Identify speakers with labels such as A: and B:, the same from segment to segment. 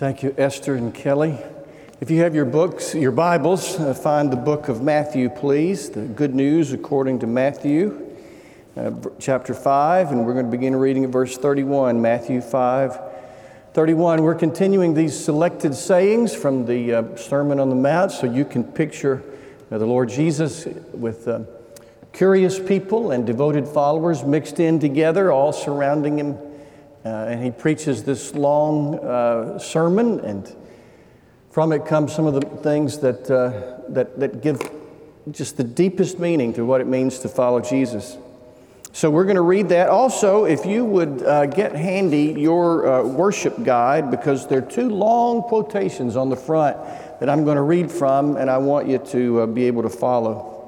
A: Thank you, Esther and Kelly. If you have your books, your Bibles, uh, find the book of Matthew, please. The good news according to Matthew, uh, chapter 5, and we're going to begin reading at verse 31. Matthew 5, 31. We're continuing these selected sayings from the uh, Sermon on the Mount so you can picture uh, the Lord Jesus with uh, curious people and devoted followers mixed in together, all surrounding him and he preaches this long uh, sermon, and from it come some of the things that, uh, that, that give just the deepest meaning to what it means to follow Jesus. So we're going to read that. Also, if you would uh, get handy your uh, worship guide, because there are two long quotations on the front that I'm going to read from, and I want you to uh, be able to follow.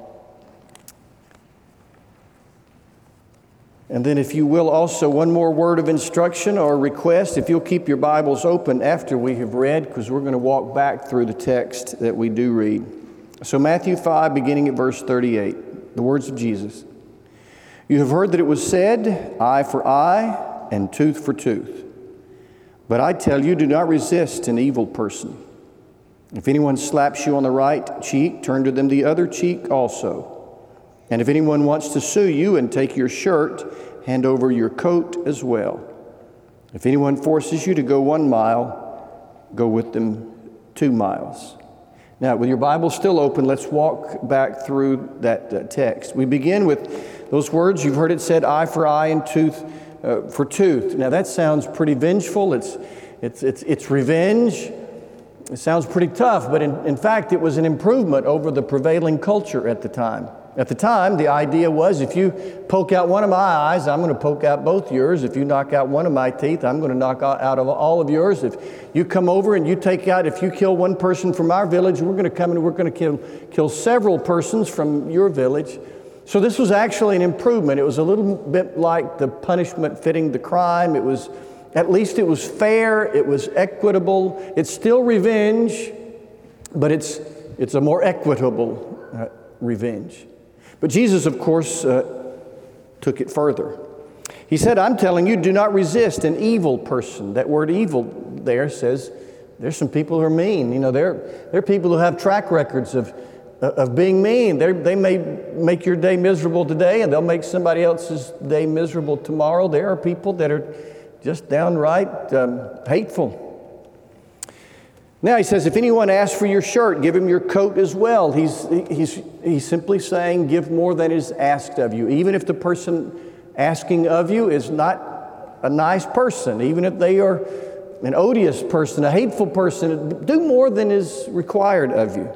A: And then, if you will, also one more word of instruction or request, if you'll keep your Bibles open after we have read, because we're going to walk back through the text that we do read. So, Matthew 5, beginning at verse 38, the words of Jesus. You have heard that it was said, eye for eye and tooth for tooth. But I tell you, do not resist an evil person. If anyone slaps you on the right cheek, turn to them the other cheek also. And if anyone wants to sue you and take your shirt, hand over your coat as well. If anyone forces you to go one mile, go with them two miles. Now, with your Bible still open, let's walk back through that uh, text. We begin with those words. You've heard it said, eye for eye and tooth uh, for tooth. Now, that sounds pretty vengeful. It's, it's, it's, it's revenge. It sounds pretty tough, but in, in fact, it was an improvement over the prevailing culture at the time. At the time, the idea was if you poke out one of my eyes, I'm going to poke out both yours. If you knock out one of my teeth, I'm going to knock out of all of yours. If you come over and you take out, if you kill one person from our village, we're going to come and we're going to kill, kill several persons from your village. So this was actually an improvement. It was a little bit like the punishment fitting the crime. It was, at least it was fair, it was equitable. It's still revenge, but it's, it's a more equitable uh, revenge. But Jesus, of course, uh, took it further. He said, I'm telling you, do not resist an evil person. That word evil there says there's some people who are mean. You know, there are people who have track records of, of being mean. They're, they may make your day miserable today and they'll make somebody else's day miserable tomorrow. There are people that are just downright um, hateful. Now he says, if anyone asks for your shirt, give him your coat as well. He's, he's, he's simply saying, give more than is asked of you. Even if the person asking of you is not a nice person, even if they are an odious person, a hateful person, do more than is required of you.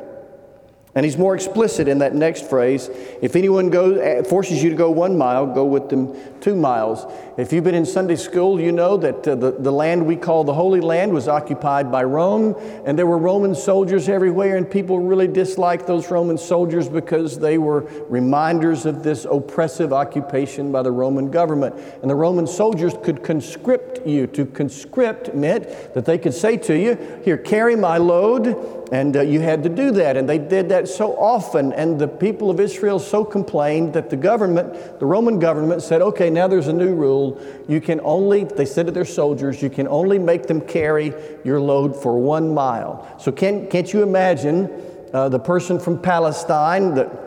A: And he's more explicit in that next phrase. If anyone goes, eh, forces you to go one mile, go with them two miles. If you've been in Sunday school, you know that uh, the, the land we call the Holy Land was occupied by Rome, and there were Roman soldiers everywhere, and people really disliked those Roman soldiers because they were reminders of this oppressive occupation by the Roman government. And the Roman soldiers could conscript you. To conscript meant that they could say to you, Here, carry my load and uh, you had to do that. And they did that so often. And the people of Israel so complained that the government, the Roman government, said, okay, now there's a new rule. You can only, they said to their soldiers, you can only make them carry your load for one mile. So can, can't you imagine uh, the person from Palestine that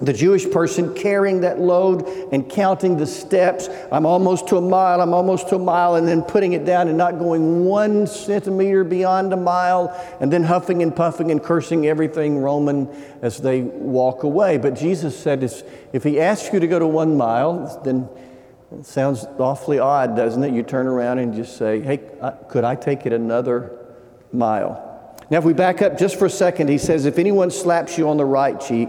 A: the Jewish person carrying that load and counting the steps. I'm almost to a mile, I'm almost to a mile, and then putting it down and not going one centimeter beyond a mile, and then huffing and puffing and cursing everything Roman as they walk away. But Jesus said if he asks you to go to one mile, then it sounds awfully odd, doesn't it? You turn around and just say, Hey, uh, could I take it another mile? Now, if we back up just for a second, he says, If anyone slaps you on the right cheek,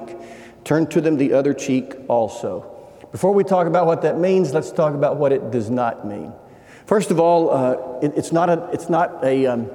A: Turn to them the other cheek also. Before we talk about what that means, let's talk about what it does not mean. First of all, uh, it, it's not, a, it's not a, um,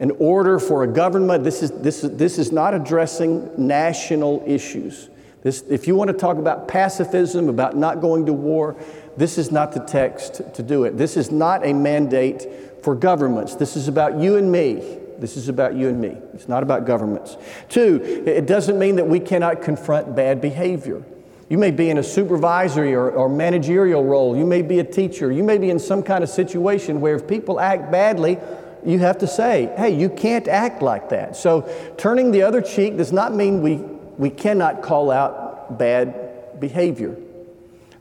A: an order for a government. This is, this, is, this is not addressing national issues. This, if you want to talk about pacifism, about not going to war, this is not the text to do it. This is not a mandate for governments. This is about you and me. This is about you and me. It's not about governments. Two, it doesn't mean that we cannot confront bad behavior. You may be in a supervisory or, or, managerial role. You may be a teacher. You may be in some kind of situation where if people act badly, you have to say, hey, you can't act like that. So turning the other cheek does not mean we, we cannot call out bad behavior.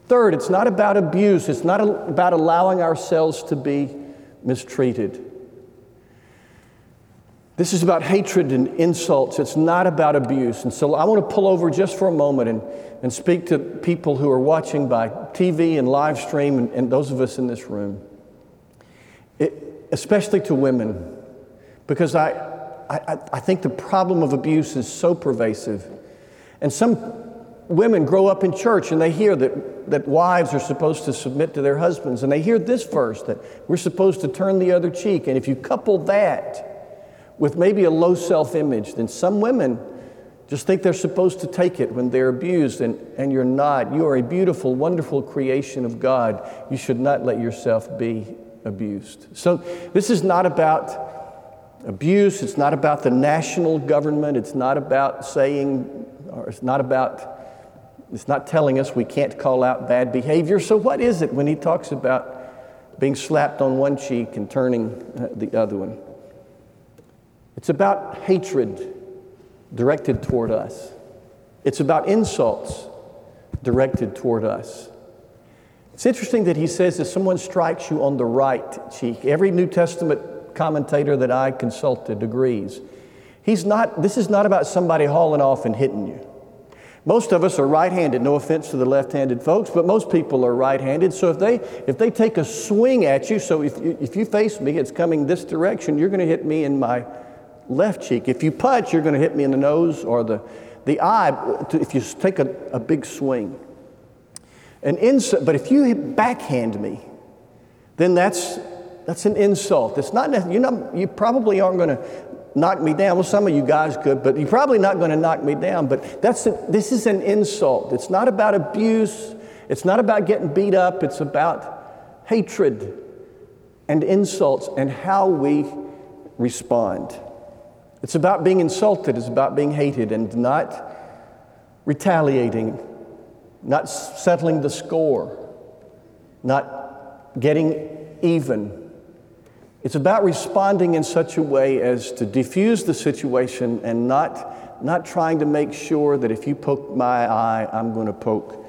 A: Third, it's not about abuse, it's not about allowing ourselves to be mistreated. This is about hatred and insults. It's not about abuse. And so I want to pull over just for a moment and, and speak to people who are watching by TV and live stream and, and those of us in this room, it, especially to women, because I, I, I think the problem of abuse is so pervasive. And some women grow up in church and they hear that, that wives are supposed to submit to their husbands, and they hear this verse that we're supposed to turn the other cheek. And if you couple that, with maybe a low self image, then some women just think they're supposed to take it when they're abused, and, and you're not. You are a beautiful, wonderful creation of God. You should not let yourself be abused. So, this is not about abuse, it's not about the national government, it's not about saying, or it's not about, it's not telling us we can't call out bad behavior. So, what is it when he talks about being slapped on one cheek and turning uh, the other one? It's about hatred directed toward us. It's about insults directed toward us. It's interesting that he says if someone strikes you on the right cheek, every New Testament commentator that I consulted agrees. He's not, this is not about somebody hauling off and hitting you. Most of us are right-handed, no offense to the left-handed folks, but most people are right-handed. So if they, if they take a swing at you, so if if you face me, it's coming this direction, you're going to hit me in my left cheek. If you punch, you're going to hit me in the nose or the, the eye if you take a, a big swing. An insult, but if you backhand me, then that's, that's an insult. It's not, you know, you probably aren't going to knock me down. Well, some of you guys could, but you're probably not going to knock me down. But that's a, this is an insult. It's not about abuse. It's not about getting beat up. It's about hatred and insults and how we respond. It's about being insulted, it's about being hated and not retaliating, not settling the score, not getting even. It's about responding in such a way as to diffuse the situation and not, not trying to make sure that if you poke my eye, I'm going to poke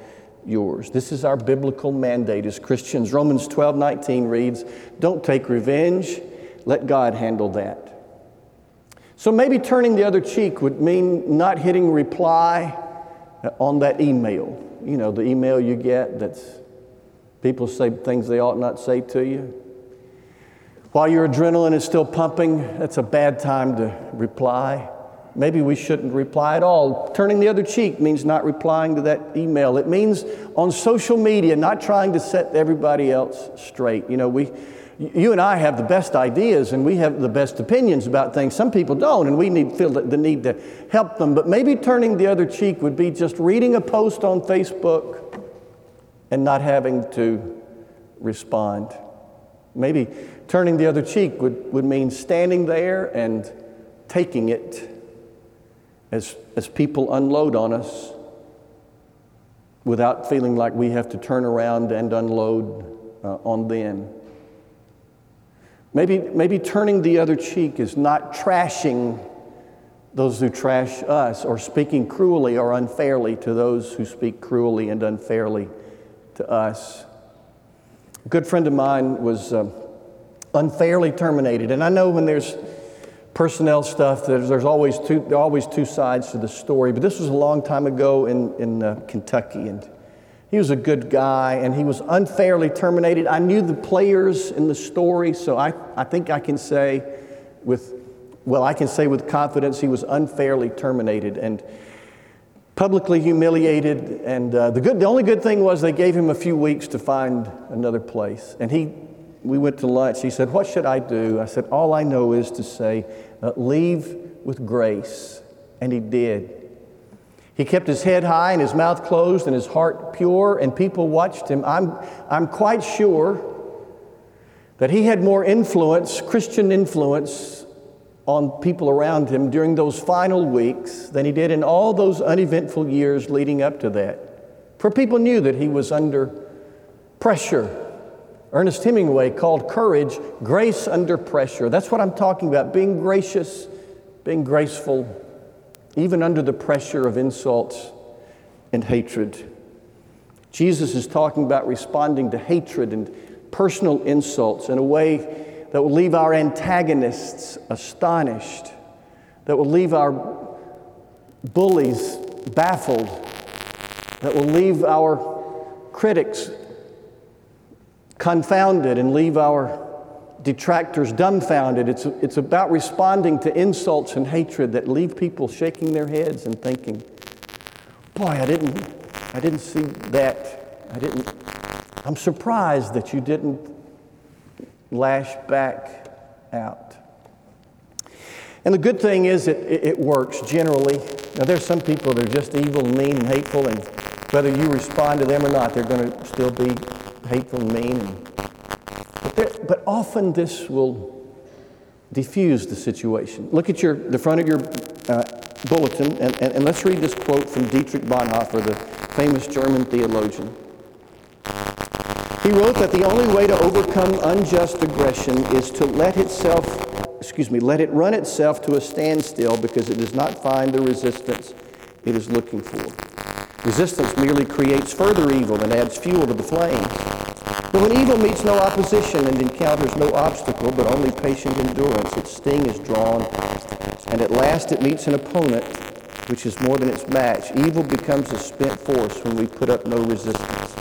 A: yours. This is our biblical mandate as Christians. Romans 12 19 reads, Don't take revenge, let God handle that. So maybe turning the other cheek would mean not hitting reply on that email. You know, the email you get that's people say things they ought not say to you. While your adrenaline is still pumping, that's a bad time to reply. Maybe we shouldn't reply at all. Turning the other cheek means not replying to that email. It means on social media, not trying to set everybody else straight. You know, we, you and I have the best ideas and we have the best opinions about things. Some people don't, and we need feel the need to help them. But maybe turning the other cheek would be just reading a post on Facebook and not having to respond. Maybe turning the other cheek would, would mean standing there and taking it as, as people unload on us without feeling like we have to turn around and unload uh, on them. Maybe, maybe turning the other cheek is not trashing those who trash us or speaking cruelly or unfairly to those who speak cruelly and unfairly to us. A good friend of mine was uh, unfairly terminated. And I know when there's personnel stuff, there's, there's always, two, there always two sides to the story. But this was a long time ago in, in uh, Kentucky. And he was a good guy and he was unfairly terminated. I knew the players in the story, so I, I think I can say with, well, I can say with confidence he was unfairly terminated and publicly humiliated. And uh, the, good, the only good thing was they gave him a few weeks to find another place. And he, we went to lunch. He said, What should I do? I said, All I know is to say, uh, leave with grace. And he did. He kept his head high and his mouth closed and his heart pure, and people watched him. I'm, I'm quite sure that he had more influence, Christian influence, on people around him during those final weeks than he did in all those uneventful years leading up to that. For people knew that he was under pressure Ernest Hemingway called courage grace under pressure. That's what I'm talking about being gracious, being graceful, even under the pressure of insults and hatred. Jesus is talking about responding to hatred and personal insults in a way that will leave our antagonists astonished, that will leave our bullies baffled, that will leave our critics confounded and leave our detractors dumbfounded. It's, it's about responding to insults and hatred that leave people shaking their heads and thinking, boy, I didn't, I didn't see that. I didn't, I'm surprised that you didn't lash back out. And the good thing is it, it works generally. Now, there's some people that are just evil mean and hateful, and whether you respond to them or not, they're going to still be hateful and mean. And, there, but often this will diffuse the situation. Look at your, the front of your uh, bulletin, and, and, and let's read this quote from Dietrich Bonhoeffer, the famous German theologian. He wrote that the only way to overcome unjust aggression is to let itself, excuse me, let it run itself to a standstill because it does not find the resistance it is looking for. Resistance merely creates further evil and adds fuel to the flames. But when evil meets no opposition and encounters no obstacle but only patient endurance, its sting is drawn, and at last it meets an opponent which is more than its match. Evil becomes a spent force when we put up no resistance.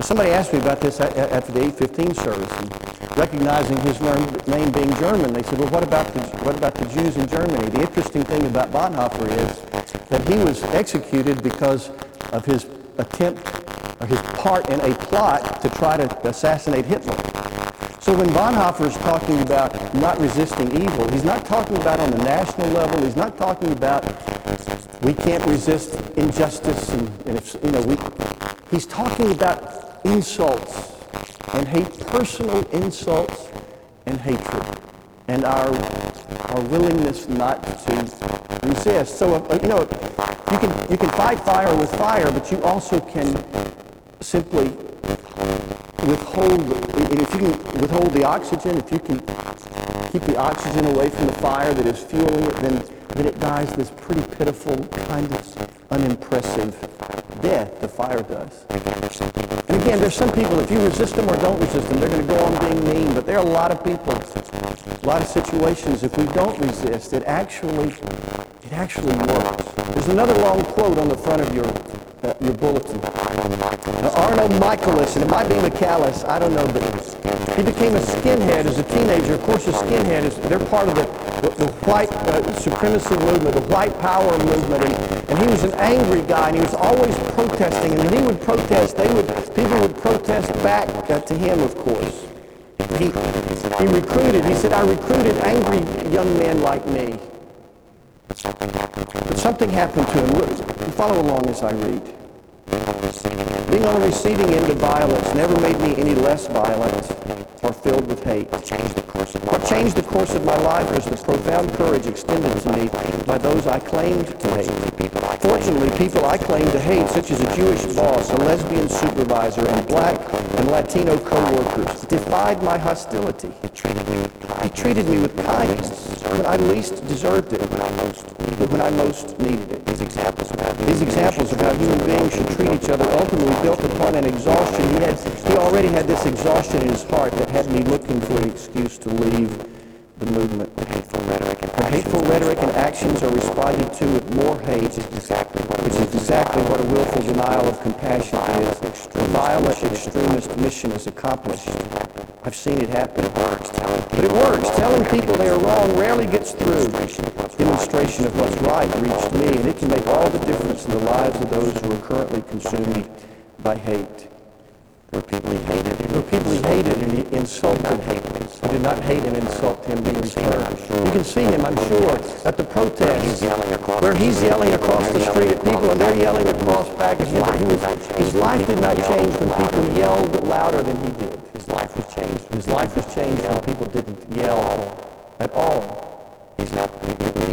A: Somebody asked me about this after the 815 service, and recognizing his name being German, they said, well, what about, the, what about the Jews in Germany? The interesting thing about Bonhoeffer is that he was executed because of his attempt or his part in a plot to try to assassinate Hitler. So when Bonhoeffer is talking about not resisting evil, he's not talking about on the national level. He's not talking about we can't resist injustice and, and if, you know, we, he's talking about insults and hate, personal insults and hatred, and our, our willingness not to resist. So, uh, you know, you can, you can fight fire with fire, but you also can simply withhold, if you can withhold the oxygen, if you can keep the oxygen away from the fire that is fueling it, then, then it dies this pretty pitiful, kind of unimpressive death, the fire does. And again, there's some people, if you resist them or don't resist them, they're going to go on being mean. But there are a lot of people, a lot of situations, if we don't resist, it actually, it actually works. There's another long quote on the front of your, uh, your bulletin. Now, Arnold Michaelis, and it might be Michaelis, I don't know, but he became a skinhead as a teenager. Of course, a skinhead is, they're part of the, the, the white uh, supremacy movement, the white power movement, and, and he was an angry guy, and he was always protesting. And when he would protest, they would people would protest back uh, to him, of course. He, he recruited. He said, "I recruited angry young men like me." But something happened to him. Follow along as I read. Being on the receiving end of violence never made me any less violent or filled with hate. What changed the course of my, what the course of my life was the profound courage extended to me by those I claimed to hate. Fortunately, people I claimed to hate, such as a Jewish boss, a lesbian supervisor, and black and Latino co-workers, defied my hostility. He treated me with kindness when I least deserved it, but when I most needed it. These examples of how human beings should treat each other ultimately built upon an exhaustion. He, had, he already had this exhaustion in his heart that had me looking for an excuse to leave the movement. Hateful rhetoric and hateful rhetoric and actions are responded to with more hate, which is exactly what, which is exactly what a willful denial of compassion is. A violent extremist mission is accomplished. I've seen it happen. It works. But it works. Telling people they are wrong rarely gets through. Demonstration of what's right reached me, and it can make all the difference in the lives of those who are currently consumed by hate. There were people he hated. People he hated and he insulted. He did not hate and insult him in return. You can see him, I'm sure, at the protest where he's yelling across the street at people and they're yelling across back at him. His life did not change when people yelled louder than he did. His life was changed. His life was changed when people didn't yell at all. He's now,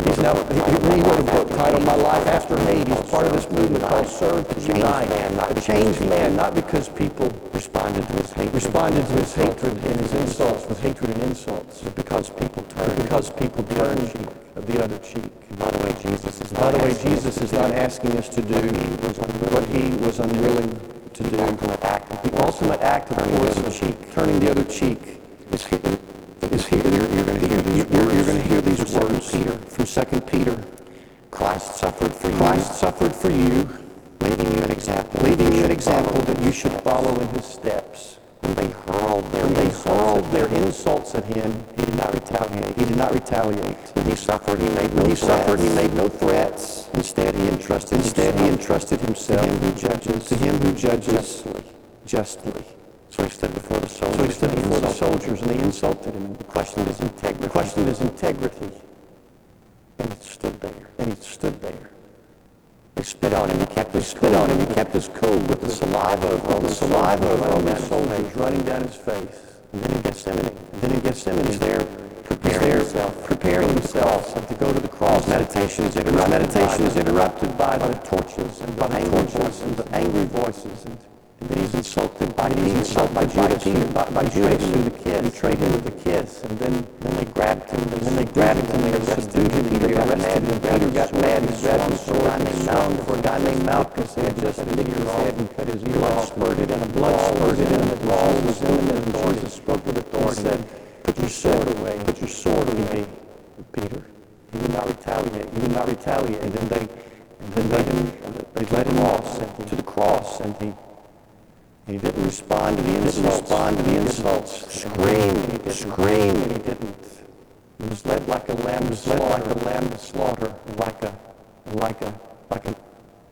A: he's now, he, he wrote a book titled My Life after hate. He's part of this movement called Serve to Unite. The changed man, not because people responded to his hate, responded to his hatred and his insults with hatred and insults, but because people turned, because people turned the other cheek.
B: By the way, Jesus is
A: By the way, Jesus is not asking us to do what he was unwilling to do.
B: the ultimate act of
A: The ultimate act of
B: Turning the other cheek.
A: turning the other cheek
B: is. Is here. You're, you're going to hear these
A: You're,
B: words.
A: you're going to hear these
B: from
A: words
B: Peter.
A: from 2 Peter.
B: Christ suffered for
A: Christ suffered for you,
B: you, leaving you an example.
A: leaving you an example that you should follow in his steps.
B: When they hurled their
A: they
B: insults
A: hurled
B: at
A: their
B: him,
A: insults at him, he did not retaliate. He did not retaliate.
B: when he suffered, he made no
A: When he suffered, he
B: threats.
A: made no threats.
B: Instead, he entrusted
A: Instead, he
B: himself
A: entrusted himself
B: to him who judges
A: to him who judges
B: justly.
A: justly.
B: So he stood before the soldiers.
A: So he stood
B: and
A: before the
B: insulted
A: soldiers and they insulted him.
B: them, questioned his integrity.
A: questioned his integrity,
B: and he stood there.
A: and he stood there.
B: They spit on him. He kept his
A: Spit on him, he kept his cool with
B: the
A: the
B: saliva of
A: all
B: the
A: saliva of
B: soldiers
A: Roman
B: running down his
A: soldiers
B: face.
A: running down his face.
B: And then in Gethsemane,
A: And then in Gethsemane,
B: he's there
A: he's
B: preparing
A: there
B: himself.
A: preparing himself to go to the cross.
B: Meditation is interrupted
A: meditation
B: by
A: is interrupted by the torches and by the
B: angry
A: torches
B: voices.
A: and the angry voices. And
B: And he's insulted by
A: and
B: being
A: insulted
B: by Judas.
A: Judas, by, by
B: Judas
A: with the kiss, betrayed him with the kiss, and then
B: Then they grabbed him.
A: and then they grabbed him and they arrested him. Peter got mad, and Peter got mad. He grabbed his sword and he swung for a guy named Malchus. He had just nicked his head and cut his ear off. spurted and the blood spurted and the brawl was imminent. And Jesus spoke with authority. He said, "Put your sword away. Put your sword away." Peter, he would not retaliate. He would not retaliate. And then they, and then they, they led him off to the cross, and he. He didn't respond to the insults. respond to the insults.
B: Screamed, screamed.
A: He didn't. He was led like a lamb to slaughter. like a lamb to slaughter. Like a, like a, like a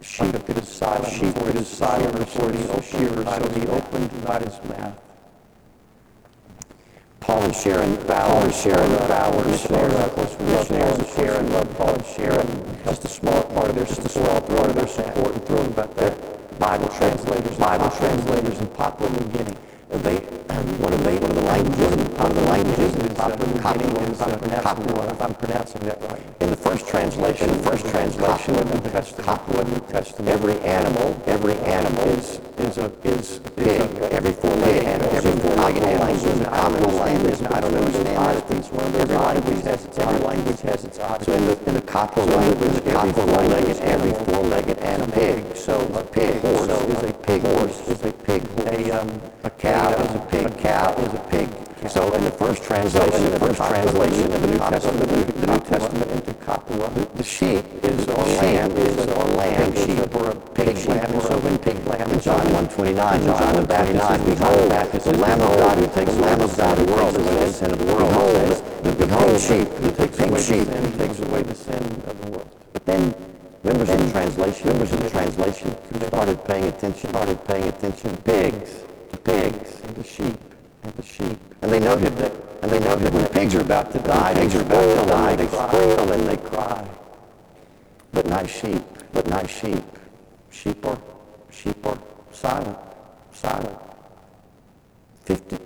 A: sheep that is silent. Sheep that is silent before the shearers. So he opened not his mouth.
B: Paul and Sharon, Paul and Sharon,
A: Bowers,
B: missionaries,
A: of course, missionaries of Sharon love Paul and Sharon. Just a small part of their, just a small part of their support and thrilled about that. Bible translators, Bible translators in Papua New Guinea.
B: They, one of the, one of the languages, one of the languages
A: in
B: is
A: Papua New Guinea is, uh,
B: Papua.
A: Papua, if I'm pronouncing that right.
B: In the first translation,
A: In the first translation of the Testament, Papua New Testament,
B: every animal, every animal
A: is, is a, is,
B: pig, every four-legged animal, every four-legged animal is a common language. I don't understand that.
A: It's one of those language has, its every language has its odd.
B: So in the, in the Kappa language, Kappa language, every four-legged animal,
A: pig, so
B: a pig,
A: horse
B: so
A: is a
B: pig,
A: horse,
B: is a pig,
A: a, um,
B: a cow is a pig,
A: a cow is a pig.
B: So in the first translation, the first translation of the New Testament,
A: the New Testament into Kapua,
B: the sheep
A: is or lamb
B: is
A: is
B: or lamb is
A: sheep or a
B: pig
A: lamb, and so in pig lamb.
B: In John 1:29, John
A: John
B: 1:29,
A: 1:29,
B: behold, the Lamb of God who takes the Lamb of God who takes away the sin of the world. Behold, the behold sheep, the pig
A: the
B: sheep.
A: sin, takes away the sin of the world.
B: But then members of the translation, members of the translation started paying attention, started paying attention. Pigs, to pigs,
A: And the sheep, and the sheep.
B: and they noted that, and they noted when pigs are about to die, pigs are about to die, they squeal and they cry. But not sheep, but not sheep.
A: Sheep are, sheep are silent, silent.
B: 50,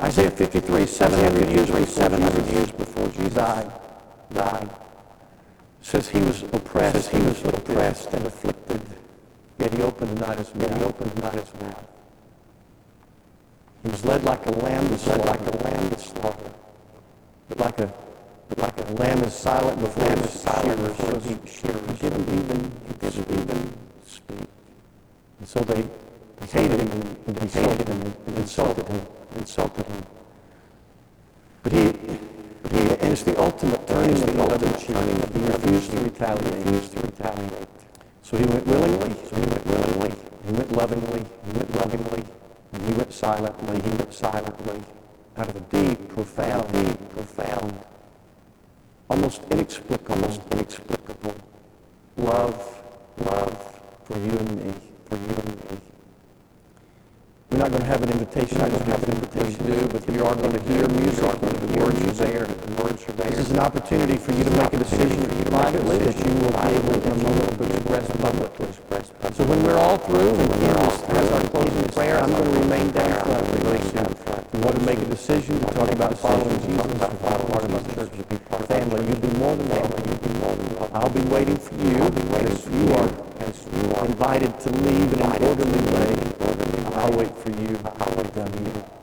B: Isaiah 53, 700 years, 700 years before Jesus.
A: died, died. Says he was oppressed, says he was oppressed and afflicted, yet he opened not his mouth. He opened not his mouth. He was led like a lamb to slaughter, like a lamb to slaughter. But like a, but like a lamb is silent before lamb is silent before his shearers. He didn't even, he didn't even speak. And so they, they hated him and, and hated him and insulted him, insulted him. But he, but he, and it's the ultimate of the other cheek. He refused to retaliate. Refused to retaliate. So he went willingly. So he went willingly. He went lovingly. He went lovingly. And he went silently. He went silently. Out of a deep, profound, deep, profound, almost inexplicable, almost inexplicable love, love for you and me, for you and me. We're not going to have an invitation. I don't have an invitation to do, but you are going to hear music. The words are there. The words are there. This is an opportunity for you to make a decision privately that you will be able in a moment to express publicly. So when we're all through and Kim has our closing prayer, I'm going to remain down front. Who want to make a decision to talk about following Jesus and part of our church family, you'd be more than welcome. You'd be more than welcome. I'll be waiting for you. I'll be waiting for you. Are invited to leave in an orderly way, I'll wait for you. I'll wait on you.